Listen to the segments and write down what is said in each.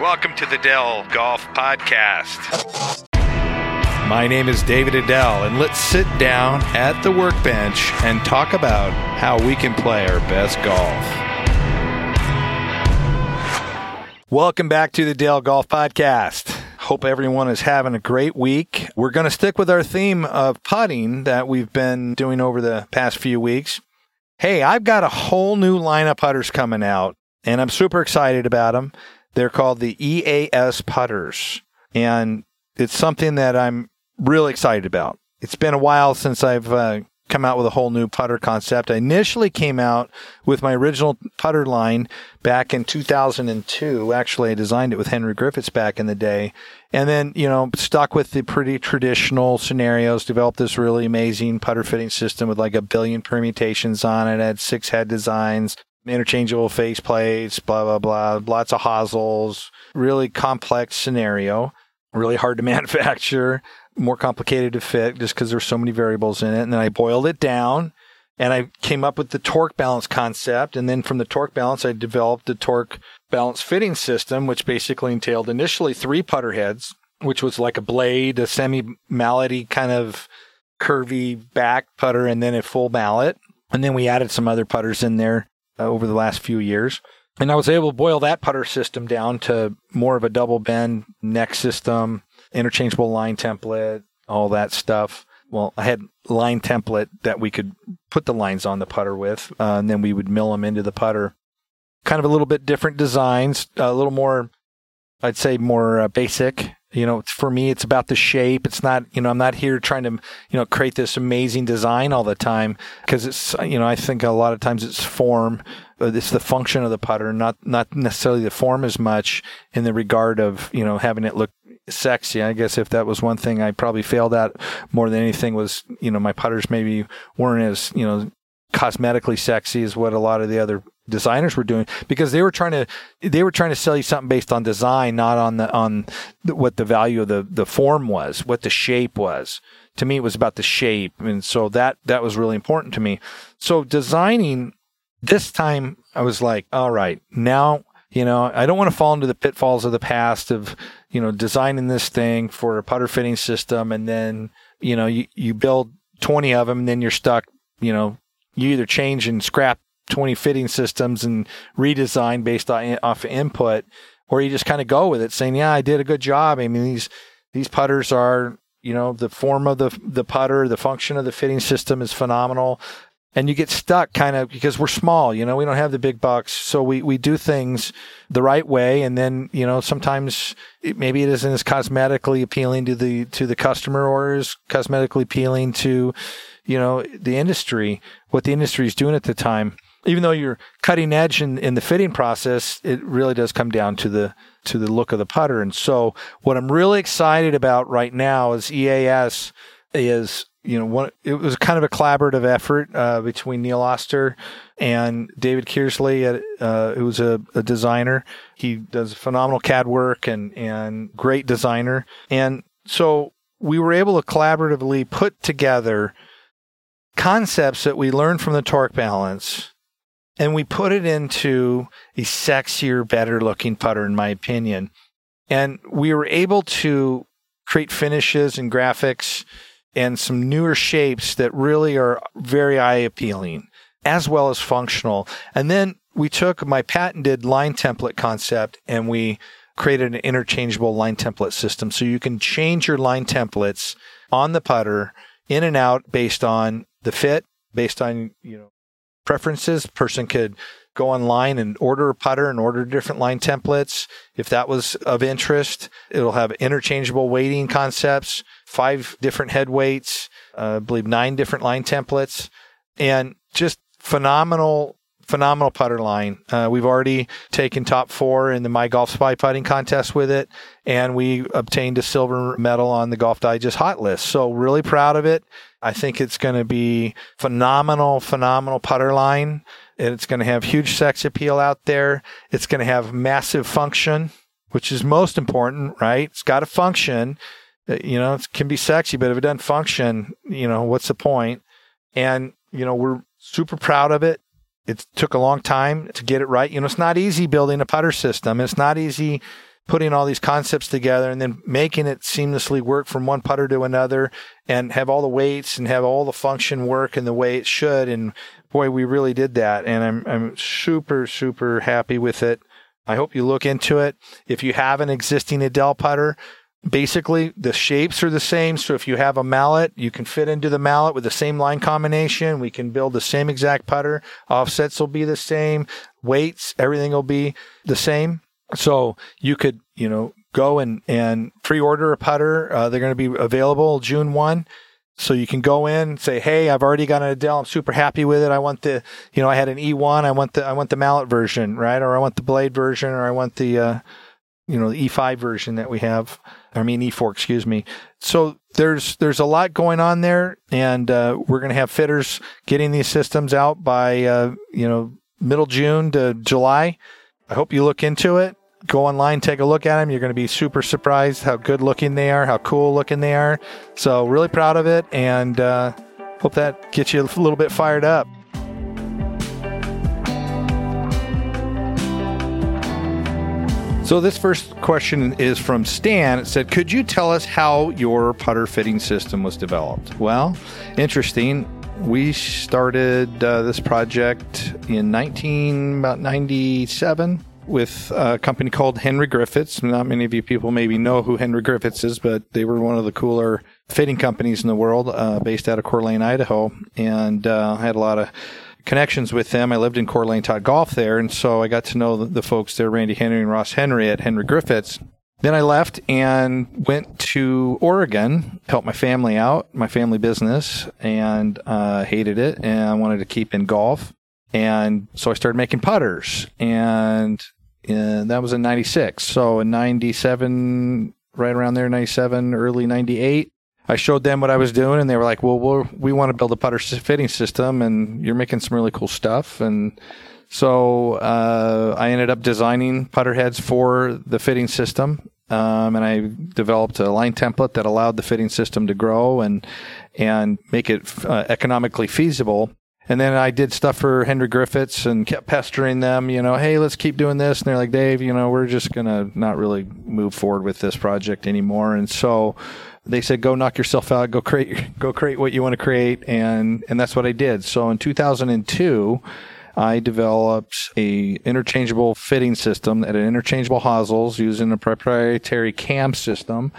Welcome to the Edel Golf Podcast. My name is David Edel, and let's sit down at the workbench and talk about how we can play our best golf. Welcome back to the Edel Golf Podcast. Hope everyone is having a great week. We're going to stick with our theme of putting that we've been doing over the past few weeks. Hey, I've got a whole new line of putters coming out, and I'm super excited about them. They're called the EAS putters, and it's something that I'm really excited about. It's been a while since I've uh, come out with a whole new putter concept. I initially came out with my original putter line back in 2002. Actually, I designed it with Henry Griffiths back in the day. And then, you know, stuck with the pretty traditional scenarios, developed this really amazing putter fitting system with like a billion permutations on it, had six head designs, interchangeable face plates, blah, blah, blah, lots of hosels, really complex scenario, really hard to manufacture more complicated to fit just because there's so many variables in it. And then I boiled it down and I came up with the torque balance concept. And then from the torque balance, I developed the torque balance fitting system, which basically entailed initially three putter heads, which was like a blade, a semi mallety kind of curvy back putter, and then a full mallet. And then we added some other putters in there uh, over the last few years. And I was able to boil that putter system down to more of a double bend neck system, interchangeable line template, all that stuff. Well, I had line template that we could put the lines on the putter with, uh, and then we would mill them into the putter. Kind of a little bit different designs, a little more, I'd say, more uh, basic. You know, for me, it's about the shape. It's not, you know, I'm not here trying to, you know, create this amazing design all the time because it's, you know, I think a lot of times it's form it's the function of the putter, not not necessarily the form as much in the regard of you know having it look sexy. I guess if that was one thing I probably failed at more than anything was, you know, my putters maybe weren't as, you know, cosmetically sexy as what a lot of the other designers were doing because they were trying to they were trying to sell you something based on design not on the on the, what the value of the the form was what the shape was. To me it was about the shape and so that that was really important to me. So designing this time i was like all right now you know, I don't want to fall into the pitfalls of the past of, you know, designing this thing for a putter fitting system and then, you know, you, you build 20 of them and then you're stuck, you know, you either change and scrap 20 fitting systems and redesign based on, off input, or you just kind of go with it saying, yeah, I did a good job. I mean, these, these putters are, you know, the form of the, the putter, the function of the fitting system is phenomenal. And you get stuck kind of because we're small you know we don't have the big bucks. So we, we do things the right way and then you know sometimes it, maybe it isn't as cosmetically appealing to the to the customer or as cosmetically appealing to you know the industry what the industry is doing at the time even though you're cutting edge in, in the fitting process it really does come down to the to the look of the putter and so what i'm really excited about right now is eas is you know, one, it was kind of a collaborative effort uh, between Neil Oster and David Kearsley, uh, who's a, a, designer. He does phenomenal CAD work and, and great designer. And so we were able to collaboratively put together concepts that we learned from the torque balance and we put it into a sexier, better looking putter, in my opinion. And we were able to create finishes and graphics and some newer shapes that really are very eye appealing as well as functional. And then we took my patented line template concept and we created an interchangeable line template system. So you can change your line templates on the putter in and out based on the fit, based on, you know, preferences. Person could go online and order a putter and order different line templates. If that was of interest, it'll have interchangeable weighting concepts, five different head weights, uh, I believe nine different line templates, and just phenomenal phenomenal putter line. Uh, we've already taken top four in the My Golf Spy putting contest with it, and we obtained a silver medal on the Golf Digest hot list. So really proud of it. I think it's going to be phenomenal, phenomenal putter line. And it's going to have huge sex appeal out there. It's going to have massive function, which is most important, right? It's got to function. Uh, you know, it can be sexy, but if it doesn't function, you know, what's the point? And, you know, we're super proud of it. It took a long time to get it right. You know, it's not easy building a putter system. It's not easy putting all these concepts together and then making it seamlessly work from one putter to another and have all the weights and have all the function work in the way it should. And boy, we really did that. And I'm, I'm super, super happy with it. I hope you look into it. If you have an existing Edel putter, basically the shapes are the same. So if you have a mallet, you can fit into the mallet with the same line combination. We can build the same exact putter. Offsets will be the same. Weights, everything will be the same. So you could, you know, go and, and pre-order a putter. Uh, they're going to be available June 1. So you can go in and say, Hey, I've already got an Edel. I'm super happy with it. I want the, you know, I had an E1. I want the, I want the mallet version, right? Or I want the blade version or I want the, uh, you know, the E5 version that we have. I mean, E4, excuse me. So there's, there's a lot going on there and, uh, we're going to have fitters getting these systems out by, uh, you know, middle June to July. I hope you look into it go online, take a look at them. You're going to be super surprised how good looking they are, how cool looking they are. So, really proud of it, and uh, hope that gets you a little bit fired up. So, this first question is from Stan. It said, Could you tell us how your putter fitting system was developed? Well, interesting. We started uh, this project in 19 about 97 with a company called Henry Griffiths. Not many of you people maybe know who Henry Griffiths is, but they were one of the cooler fitting companies in the world, uh, based out of Coeur d'Alene, Idaho. And uh, had a lot of connections with them. I lived in Coeur d'Alene, taught golf there, and so I got to know the, the folks there, Randy Henry and Ross Henry at Henry Griffiths. Then I left and went to Oregon, helped my family out, my family business, and uh, hated it. And I wanted to keep in golf. And so I started making putters. And and that was in 96. So in 97, right around there, 97, early 98, I showed them what I was doing and they were like, well, we're, we want to build a putter fitting system and you're making some really cool stuff. And so uh, I ended up designing putter heads for the fitting system. Um, and I developed a line template that allowed the fitting system to grow and and make it uh, economically feasible. And then I did stuff for Henry Griffiths and kept pestering them, you know, hey, let's keep doing this. And they're like, Dave, you know, we're just going to not really move forward with this project anymore. And so they said, go knock yourself out, go create, go create what you want to create. And, and that's what I did. So in 2002, I developed a interchangeable fitting system that had interchangeable hosels using a proprietary cam system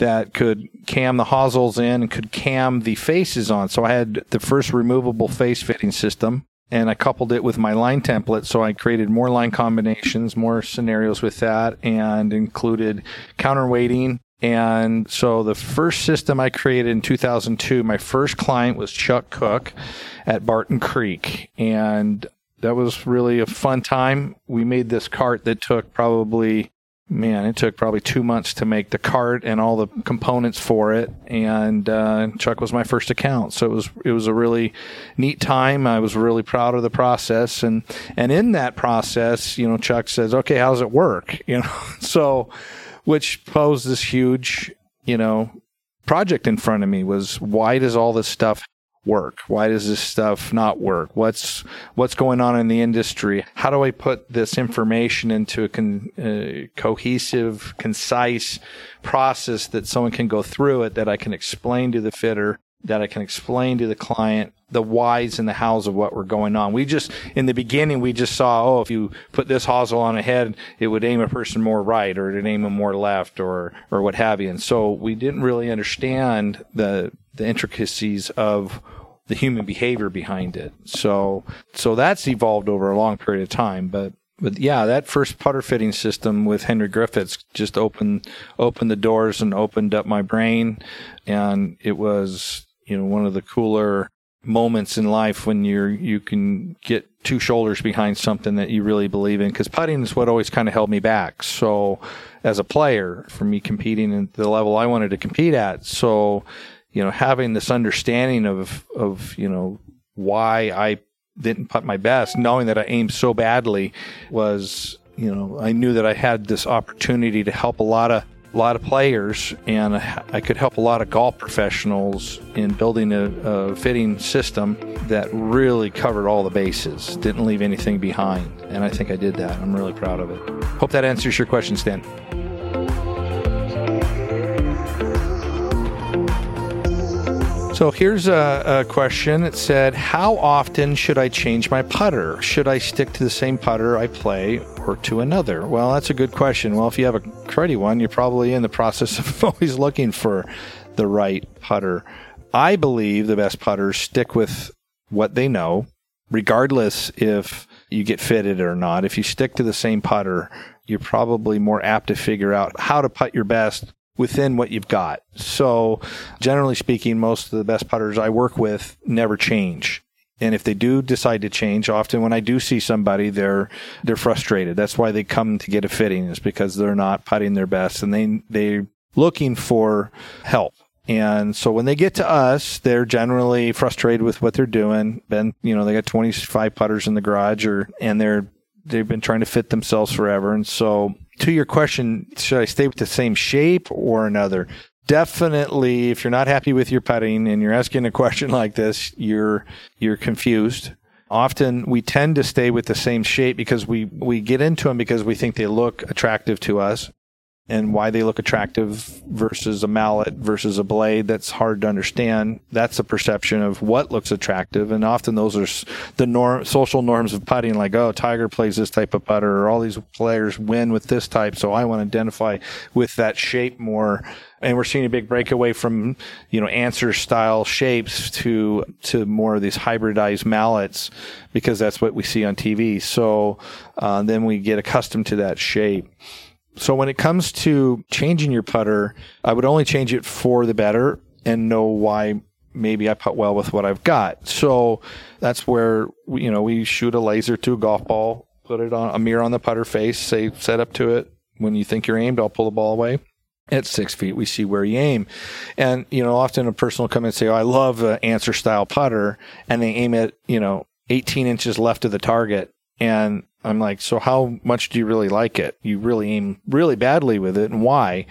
that could cam the hosels in and could cam the faces on. So I had the first removable face fitting system and I coupled it with my line template. So I created more line combinations, more scenarios with that and included counterweighting. And so the first system I created in 2002, my first client was Chuck Cook at Barton Creek. And that was really a fun time. We made this cart that took probably man, it took probably two months to make the cart and all the components for it. And uh, Chuck was my first account, so it was it was a really neat time. I was really proud of the process, and and in that process, you know, Chuck says, "Okay, how does it work?" You know, so which posed this huge, you know, project in front of me was why does all this stuff work? Why does this stuff not work? What's what's going on in the industry? How do I put this information into a con, uh, cohesive, concise process that someone can go through it that I can explain to the fitter, that I can explain to the client the whys and the hows of what were going on. We just in the beginning we just saw, oh, if you put this hosel on a head, it would aim a person more right or it aim them more left or or what have you. And so we didn't really understand the the intricacies of the human behavior behind it. So, so that's evolved over a long period of time. But, but yeah, that first putter fitting system with Henry Griffiths just opened, opened the doors and opened up my brain. And it was, you know, one of the cooler moments in life when you're, you can get two shoulders behind something that you really believe in. Cause putting is what always kind of held me back. So as a player, for me competing at the level I wanted to compete at. So, you know, having this understanding of, of, you know, why I didn't put my best, knowing that I aimed so badly was, you know, I knew that I had this opportunity to help a lot of a lot of players, and I could help a lot of golf professionals in building a, a fitting system that really covered all the bases, didn't leave anything behind. And I think I did that. I'm really proud of it. Hope that answers your question, Stan. So here's a, a, question. It said, How often should I change my putter? Should I stick to the same putter I play or to another? Well, that's a good question. Well, if you have a cruddy one, you're probably in the process of always looking for the right putter. I believe the best putters stick with what they know, regardless if you get fitted or not. If you stick to the same putter, you're probably more apt to figure out how to putt your best within what you've got. So, generally speaking, most of the best putters I work with never change. And if they do decide to change, often when I do see somebody, they're they're frustrated. That's why they come to get a fitting is because they're not putting their best and they they're looking for help. And so when they get to us, they're generally frustrated with what they're doing. Then, you know, they got 25 putters in the garage or, and they're, they've been trying to fit themselves forever. And so to your question, should I stay with the same shape or another? Definitely, if you're not happy with your putting and you're asking a question like this, you're you're confused. Often we tend to stay with the same shape because we we get into them because we think they look attractive to us and why they look attractive versus a mallet versus a blade that's hard to understand that's a perception of what looks attractive and often those are the norm social norms of putting like oh tiger plays this type of putter or all these players win with this type so i want to identify with that shape more and we're seeing a big breakaway from you know Anser style shapes to to more of these hybridized mallets because that's what we see on TV. So uh, then we get accustomed to that shape. So when it comes to changing your putter, I would only change it for the better and know why maybe I putt well with what I've got. So that's where you know we shoot a laser to a golf ball, put it on a mirror on the putter face, say set up to it. When you think you're aimed, I'll pull the ball away. At six feet, we see where you aim, and you know often a person will come and say, "Oh, I love an Anser style putter," and they aim it you know 18 inches left of the target, and I'm like, so how much do you really like it? You really aim really badly with it, and why?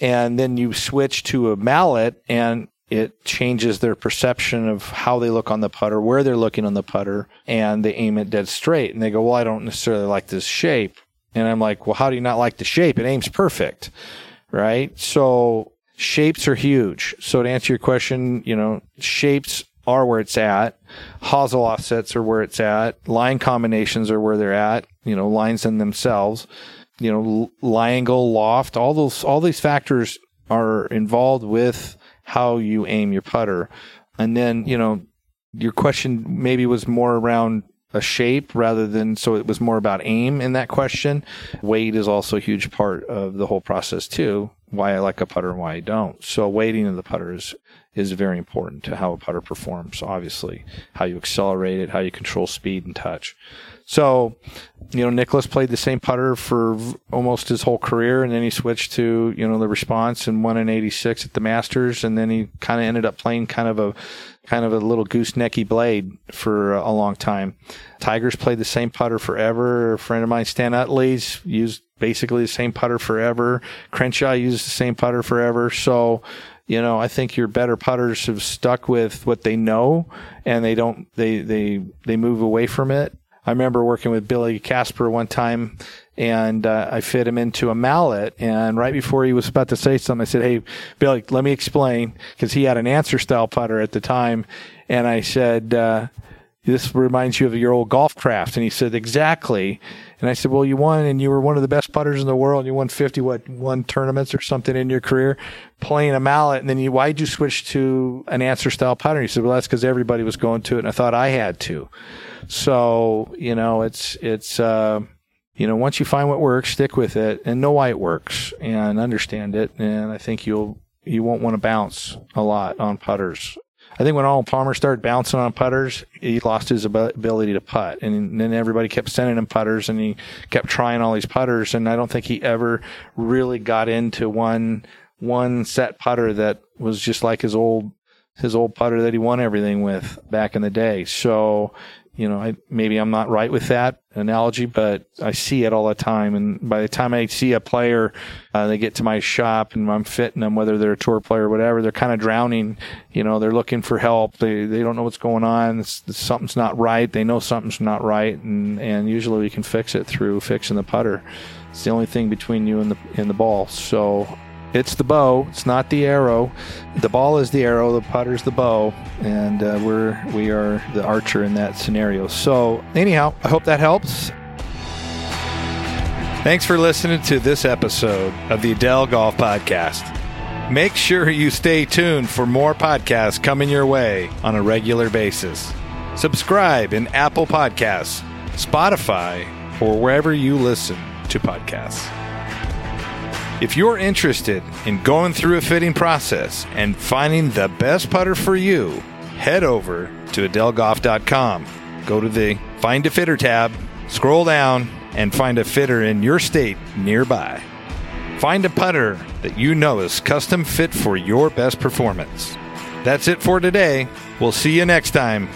And then you switch to a mallet, and it changes their perception of how they look on the putter, where they're looking on the putter, and they aim it dead straight. And they go, well, I don't necessarily like this shape. And I'm like, well, how do you not like the shape? It aims perfect, right? So shapes are huge. So to answer your question, you know, shapes are where it's at. Hosel offsets are where it's at. Line combinations are where they're at. You know, lines in themselves. You know, lie angle, loft, all those, all these factors are involved with how you aim your putter. And then, you know, your question maybe was more around a shape rather than so it was more about aim in that question. Weight is also a huge part of the whole process too. Why I like a putter and why I don't. So weighting of the putter is is very important to how a putter performs, obviously. How you accelerate it, how you control speed and touch. So, you know, Nicklaus played the same putter for almost his whole career, and then he switched to, you know, the response and won in 86 at the Masters, and then he kind of ended up playing kind of a kind of a little goosenecky blade for a long time. Tigers played the same putter forever. A friend of mine, Stan Utley's, used basically the same putter forever. Crenshaw used the same putter forever. So, you know, I think your better putters have stuck with what they know and they don't, they, they, they move away from it. I remember working with Billy Casper one time and uh, I fit him into a mallet. And right before he was about to say something, I said, Hey, Billy, let me explain because he had an Anser style putter at the time. And I said, uh, this reminds you of your old golf craft. And he said, exactly. And I said, well, you won and you were one of the best putters in the world. You won 50, what, one tournaments or something in your career playing a mallet. And then you, why'd you switch to an Anser style putter? He said, well, that's because everybody was going to it. And I thought I had to. So, you know, it's, it's, uh, you know, once you find what works, stick with it and know why it works and understand it. And I think you'll, you won't want to bounce a lot on putters. I think when Arnold Palmer started bouncing on putters, he lost his ability to putt. And then everybody kept sending him putters and he kept trying all these putters. And I don't think he ever really got into one, one set putter that was just like his old, his old putter that he won everything with back in the day. So, you know, I, maybe I'm not right with that analogy, but I see it all the time. And by the time I see a player, uh, they get to my shop and I'm fitting them, whether they're a tour player or whatever, they're kind of drowning. You know, they're looking for help. They, they don't know what's going on. It's, something's not right. They know something's not right. And, and usually we can fix it through fixing the putter. It's the only thing between you and the, and the ball. So it's the bow. It's not the arrow. The ball is the arrow. The putter's the bow, and uh, we're we are the archer in that scenario. So anyhow, I hope that helps. Thanks for listening to this episode of the Edel Golf Podcast. Make sure you stay tuned for more podcasts coming your way on a regular basis. Subscribe in Apple Podcasts, Spotify, or wherever you listen to podcasts. If you're interested in going through a fitting process and finding the best putter for you, head over to edelgolf.com. Go to the Find a Fitter tab, scroll down, and find a fitter in your state nearby. Find a putter that you know is custom fit for your best performance. That's it for today. We'll see you next time